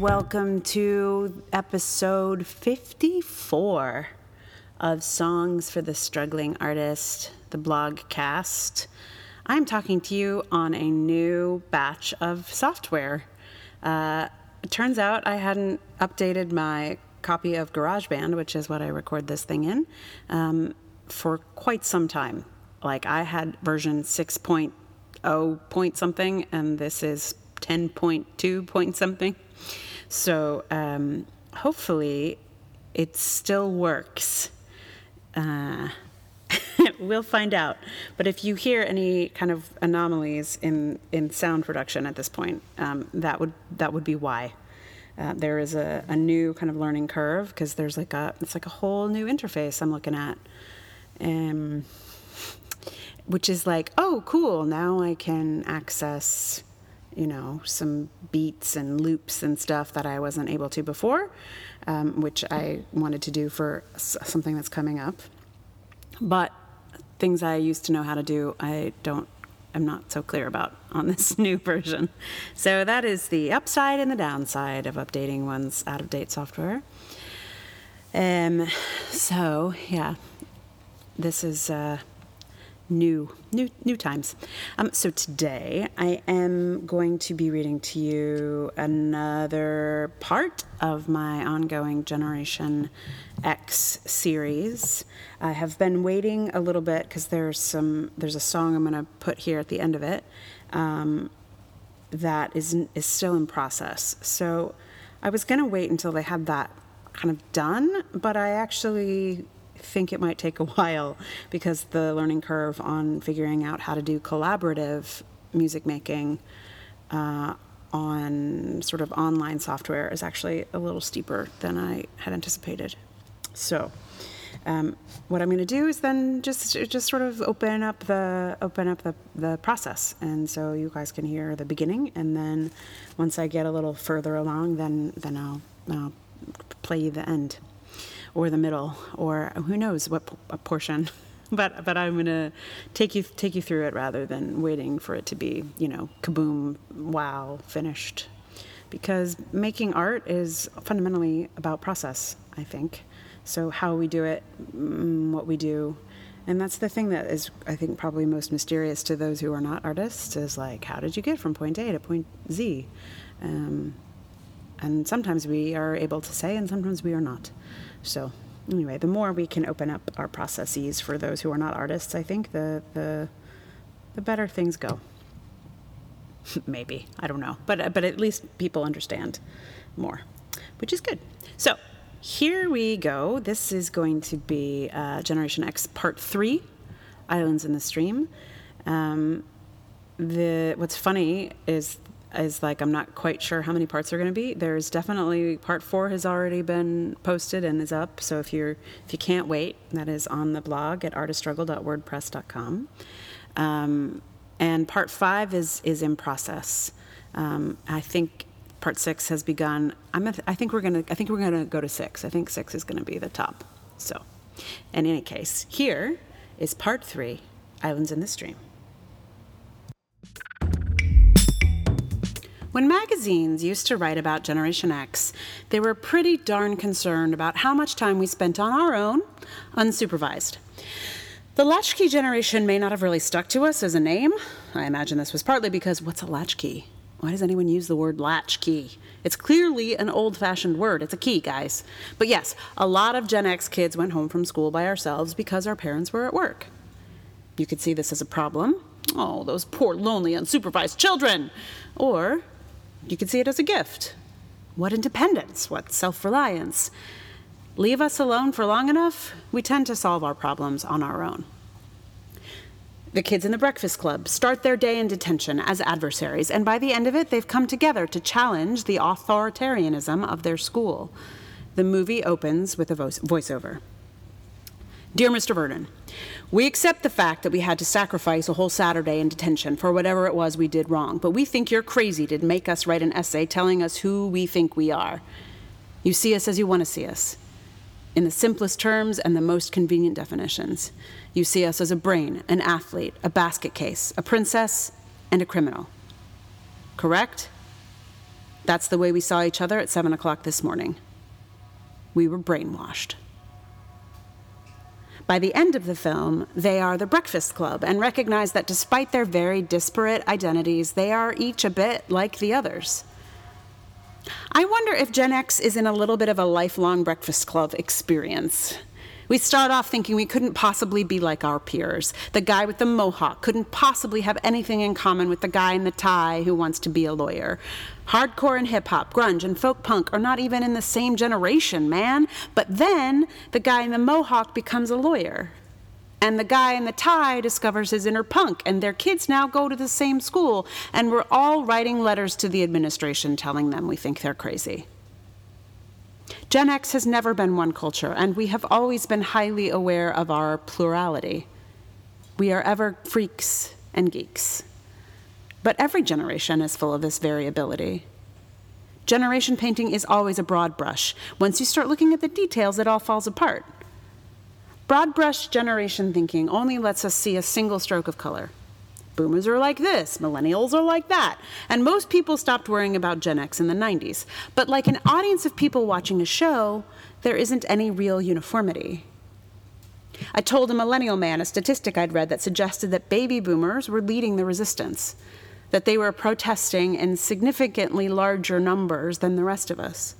welcome to episode 54 of Songs for the Struggling Artist, the blog cast. I'm talking to you on a new batch of software. Uh, it turns out I hadn't updated my copy of GarageBand, which is what I record this thing in, um, for quite some time. Like I had version 6.0 point something, and this is 10.2 point something. So um, hopefully it still works. Uh, we'll find out. But if you hear any kind of anomalies in, in sound production at this point, um, that would that would be why. Uh, there is a, a new kind of learning curve because there's like a it's like a whole new interface I'm looking at, um, which is like oh cool now I can access you know, some beats and loops and stuff that I wasn't able to before, um, which I wanted to do for something that's coming up. But things I used to know how to do, I don't, I'm not so clear about on this new version. So that is the upside and the downside of updating one's out of date software. Um, so yeah, this is uh, new new new times. Um, so today i am going to be reading to you another part of my ongoing generation x series. I have been waiting a little bit because there's some there's a song i'm going to put here at the end of it um, that is is still in process. So i was going to wait until they had that kind of done but i actually think it might take a while because the learning curve on figuring out how to do collaborative music making uh, on sort of online software is actually a little steeper than I had anticipated. So, um, what I'm going to do is then just just sort of open up the open up the, the process, and so you guys can hear the beginning, and then once I get a little further along, then then I'll, I'll play you the end or the middle, or who knows what p- portion. but but I'm gonna take you take you through it rather than waiting for it to be you know kaboom wow finished, because making art is fundamentally about process. I think so. How we do it, mm, what we do, and that's the thing that is I think probably most mysterious to those who are not artists is like how did you get from point A to point Z. Um, and sometimes we are able to say, and sometimes we are not. So anyway, the more we can open up our processes for those who are not artists, I think the the the better things go. Maybe I don't know, but but at least people understand more, which is good. So here we go. This is going to be uh, Generation X Part Three, Islands in the Stream. Um, the what's funny is is like I'm not quite sure how many parts are going to be. There's definitely part four has already been posted and is up. So if you're if you can't wait, that is on the blog at artiststruggle.wordpress.com. Um, and part five is is in process. Um, I think part six has begun. I'm I think we're gonna I think we're gonna go to six. I think six is gonna be the top. So, in any case, here is part three, Islands in the Stream. When magazines used to write about Generation X, they were pretty darn concerned about how much time we spent on our own, unsupervised. The latchkey generation may not have really stuck to us as a name. I imagine this was partly because what's a latchkey? Why does anyone use the word latchkey? It's clearly an old fashioned word. It's a key, guys. But yes, a lot of Gen X kids went home from school by ourselves because our parents were at work. You could see this as a problem. Oh, those poor, lonely, unsupervised children. Or you could see it as a gift. What independence? What self reliance? Leave us alone for long enough, we tend to solve our problems on our own. The kids in the Breakfast Club start their day in detention as adversaries, and by the end of it, they've come together to challenge the authoritarianism of their school. The movie opens with a voice- voiceover. Dear Mr. Vernon, we accept the fact that we had to sacrifice a whole Saturday in detention for whatever it was we did wrong, but we think you're crazy to make us write an essay telling us who we think we are. You see us as you want to see us, in the simplest terms and the most convenient definitions. You see us as a brain, an athlete, a basket case, a princess, and a criminal. Correct? That's the way we saw each other at 7 o'clock this morning. We were brainwashed. By the end of the film, they are the Breakfast Club and recognize that despite their very disparate identities, they are each a bit like the others. I wonder if Gen X is in a little bit of a lifelong Breakfast Club experience. We start off thinking we couldn't possibly be like our peers. The guy with the mohawk couldn't possibly have anything in common with the guy in the tie who wants to be a lawyer. Hardcore and hip hop, grunge, and folk punk are not even in the same generation, man. But then the guy in the mohawk becomes a lawyer. And the guy in the tie discovers his inner punk, and their kids now go to the same school, and we're all writing letters to the administration telling them we think they're crazy. Gen X has never been one culture, and we have always been highly aware of our plurality. We are ever freaks and geeks. But every generation is full of this variability. Generation painting is always a broad brush. Once you start looking at the details, it all falls apart. Broad brush generation thinking only lets us see a single stroke of color. Boomers are like this, millennials are like that. And most people stopped worrying about Gen X in the 90s. But like an audience of people watching a show, there isn't any real uniformity. I told a millennial man a statistic I'd read that suggested that baby boomers were leading the resistance, that they were protesting in significantly larger numbers than the rest of us.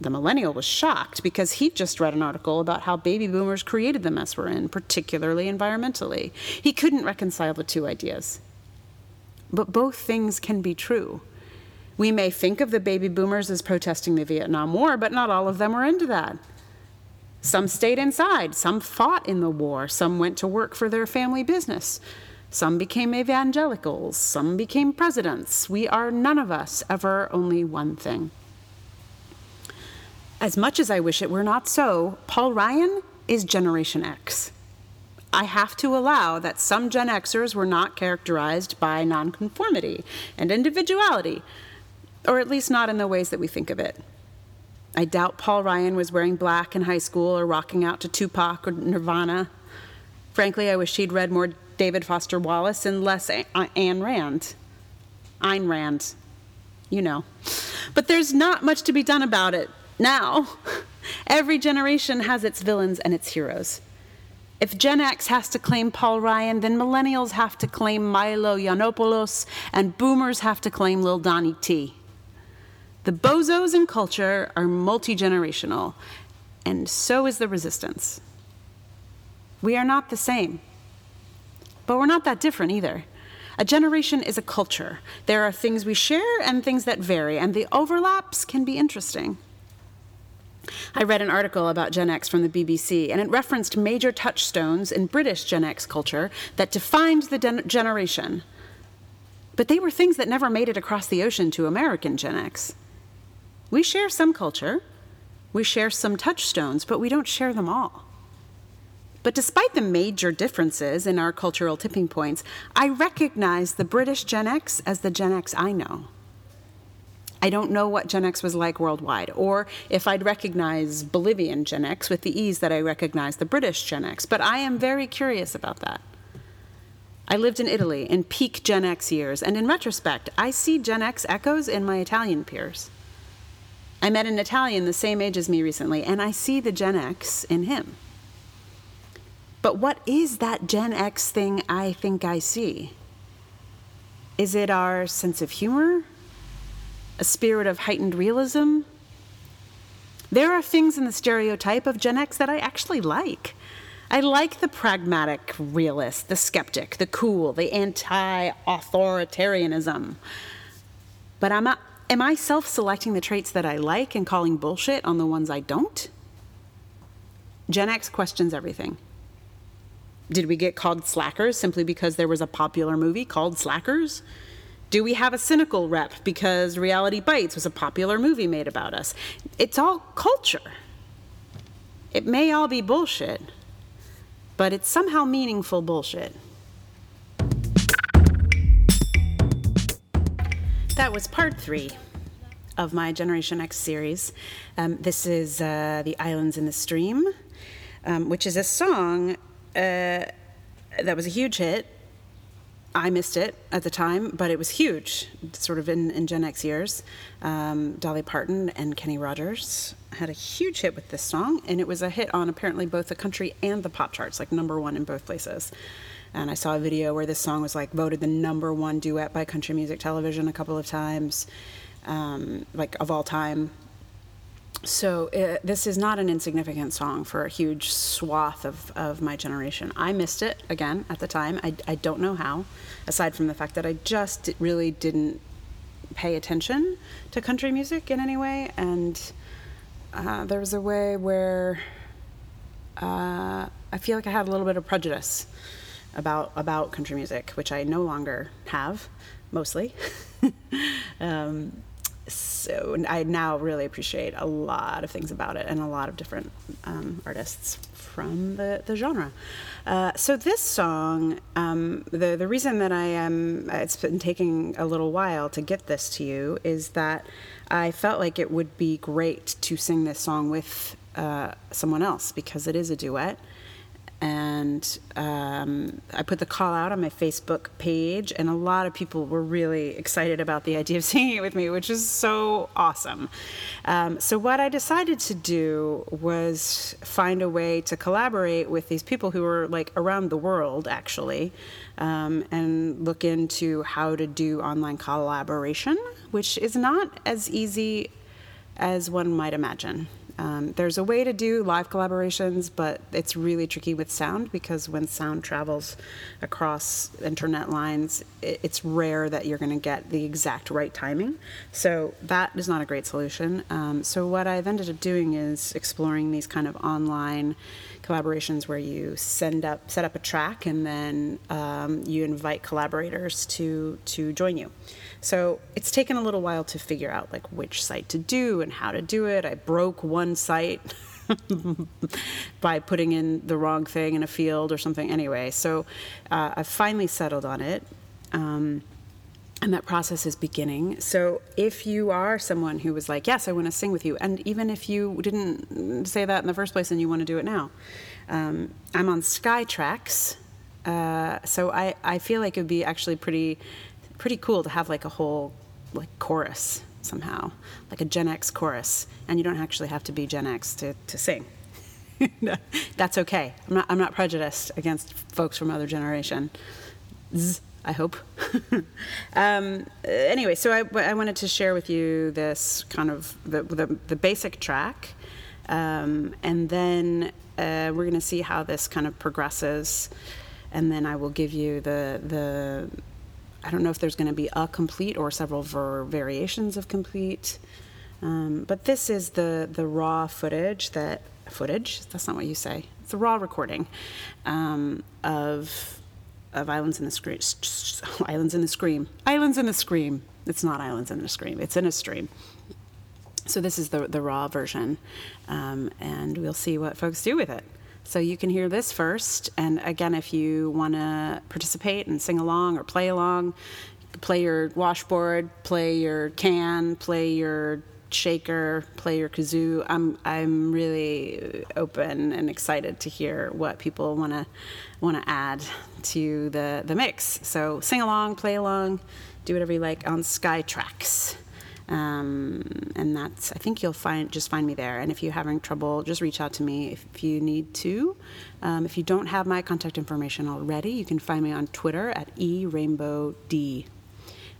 The millennial was shocked because he'd just read an article about how baby boomers created the mess we're in, particularly environmentally. He couldn't reconcile the two ideas. But both things can be true. We may think of the baby boomers as protesting the Vietnam War, but not all of them were into that. Some stayed inside, some fought in the war, some went to work for their family business. Some became evangelicals, some became presidents. We are none of us ever only one thing. As much as I wish it were not so, Paul Ryan is Generation X. I have to allow that some Gen Xers were not characterized by nonconformity and individuality, or at least not in the ways that we think of it. I doubt Paul Ryan was wearing black in high school or rocking out to Tupac or Nirvana. Frankly, I wish he'd read more David Foster Wallace and less uh, Ayn Rand. Ayn Rand, you know. But there's not much to be done about it. Now, every generation has its villains and its heroes. If Gen X has to claim Paul Ryan, then millennials have to claim Milo Yiannopoulos, and boomers have to claim Lil Donnie T. The bozos in culture are multi generational, and so is the resistance. We are not the same, but we're not that different either. A generation is a culture. There are things we share and things that vary, and the overlaps can be interesting. I read an article about Gen X from the BBC, and it referenced major touchstones in British Gen X culture that defined the generation. But they were things that never made it across the ocean to American Gen X. We share some culture, we share some touchstones, but we don't share them all. But despite the major differences in our cultural tipping points, I recognize the British Gen X as the Gen X I know. I don't know what Gen X was like worldwide, or if I'd recognize Bolivian Gen X with the ease that I recognize the British Gen X, but I am very curious about that. I lived in Italy in peak Gen X years, and in retrospect, I see Gen X echoes in my Italian peers. I met an Italian the same age as me recently, and I see the Gen X in him. But what is that Gen X thing I think I see? Is it our sense of humor? A spirit of heightened realism. There are things in the stereotype of Gen X that I actually like. I like the pragmatic realist, the skeptic, the cool, the anti authoritarianism. But am I, am I self selecting the traits that I like and calling bullshit on the ones I don't? Gen X questions everything. Did we get called slackers simply because there was a popular movie called Slackers? Do we have a cynical rep because Reality Bites was a popular movie made about us? It's all culture. It may all be bullshit, but it's somehow meaningful bullshit. That was part three of my Generation X series. Um, this is uh, The Islands in the Stream, um, which is a song uh, that was a huge hit I missed it at the time, but it was huge, sort of in, in Gen X years. Um, Dolly Parton and Kenny Rogers had a huge hit with this song, and it was a hit on apparently both the country and the pop charts, like number one in both places. And I saw a video where this song was like voted the number one duet by country music television a couple of times, um, like of all time so uh, this is not an insignificant song for a huge swath of, of my generation. I missed it again at the time. I, I don't know how, aside from the fact that I just really didn't pay attention to country music in any way. And uh, there was a way where uh, I feel like I had a little bit of prejudice about about country music, which I no longer have, mostly. um, so I now really appreciate a lot of things about it and a lot of different um, artists from the, the genre. Uh, so this song, um, the the reason that I am it's been taking a little while to get this to you is that I felt like it would be great to sing this song with uh, someone else because it is a duet and um, I put the call out on my Facebook page, and a lot of people were really excited about the idea of singing it with me, which is so awesome. Um, so, what I decided to do was find a way to collaborate with these people who were like around the world, actually, um, and look into how to do online collaboration, which is not as easy as one might imagine. Um, there's a way to do live collaborations, but it's really tricky with sound because when sound travels across internet lines, it, it's rare that you're going to get the exact right timing. So that is not a great solution. Um, so what I've ended up doing is exploring these kind of online collaborations where you send up set up a track and then um, you invite collaborators to to join you. So it's taken a little while to figure out like which site to do and how to do it. I broke one site. by putting in the wrong thing in a field or something anyway so uh, i finally settled on it um, and that process is beginning. So if you are someone who was like, yes, I want to sing with you, and even if you didn't say that in the first place and you want to do it now, um, I'm on Skytrax. Uh, so I, I feel like it would be actually pretty pretty cool to have like a whole like chorus somehow, like a Gen X chorus, and you don't actually have to be Gen X to, to sing. That's okay. I'm not, I'm not prejudiced against folks from other generation. Zzz. I hope. um, anyway, so I, I, wanted to share with you this kind of the, the, the basic track, um, and then uh, we're going to see how this kind of progresses, and then I will give you the the. I don't know if there's going to be a complete or several ver- variations of complete, um, but this is the the raw footage that footage. That's not what you say. It's a raw recording um, of of Islands in the Scream. Islands in the Scream. Islands in the Scream. It's not Islands in the Scream. It's in a stream. So this is the the raw version, um, and we'll see what folks do with it. So you can hear this first, and again, if you want to participate and sing along or play along, play your washboard, play your can, play your shaker, play your kazoo. I'm I'm really open and excited to hear what people want to want to add to the the mix. So sing along, play along, do whatever you like on Skytrax. Um, and that's I think you'll find just find me there. And if you're having trouble, just reach out to me if you need to. Um, if you don't have my contact information already, you can find me on Twitter at erainbowd.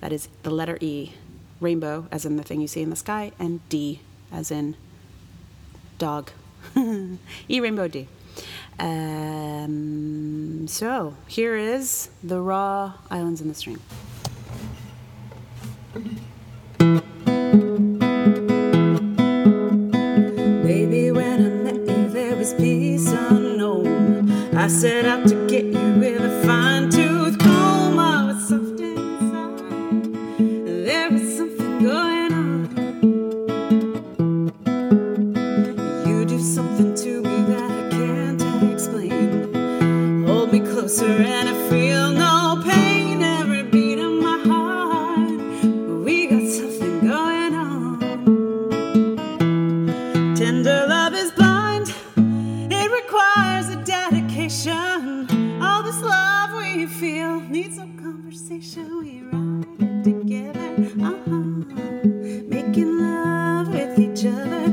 That is the letter E rainbow, as in the thing you see in the sky, and D, as in dog. e Rainbow D. Um, so here is the raw islands in the stream. I set out to uh-huh. making love with each other.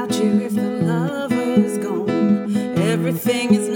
without you if the love was gone. Everything is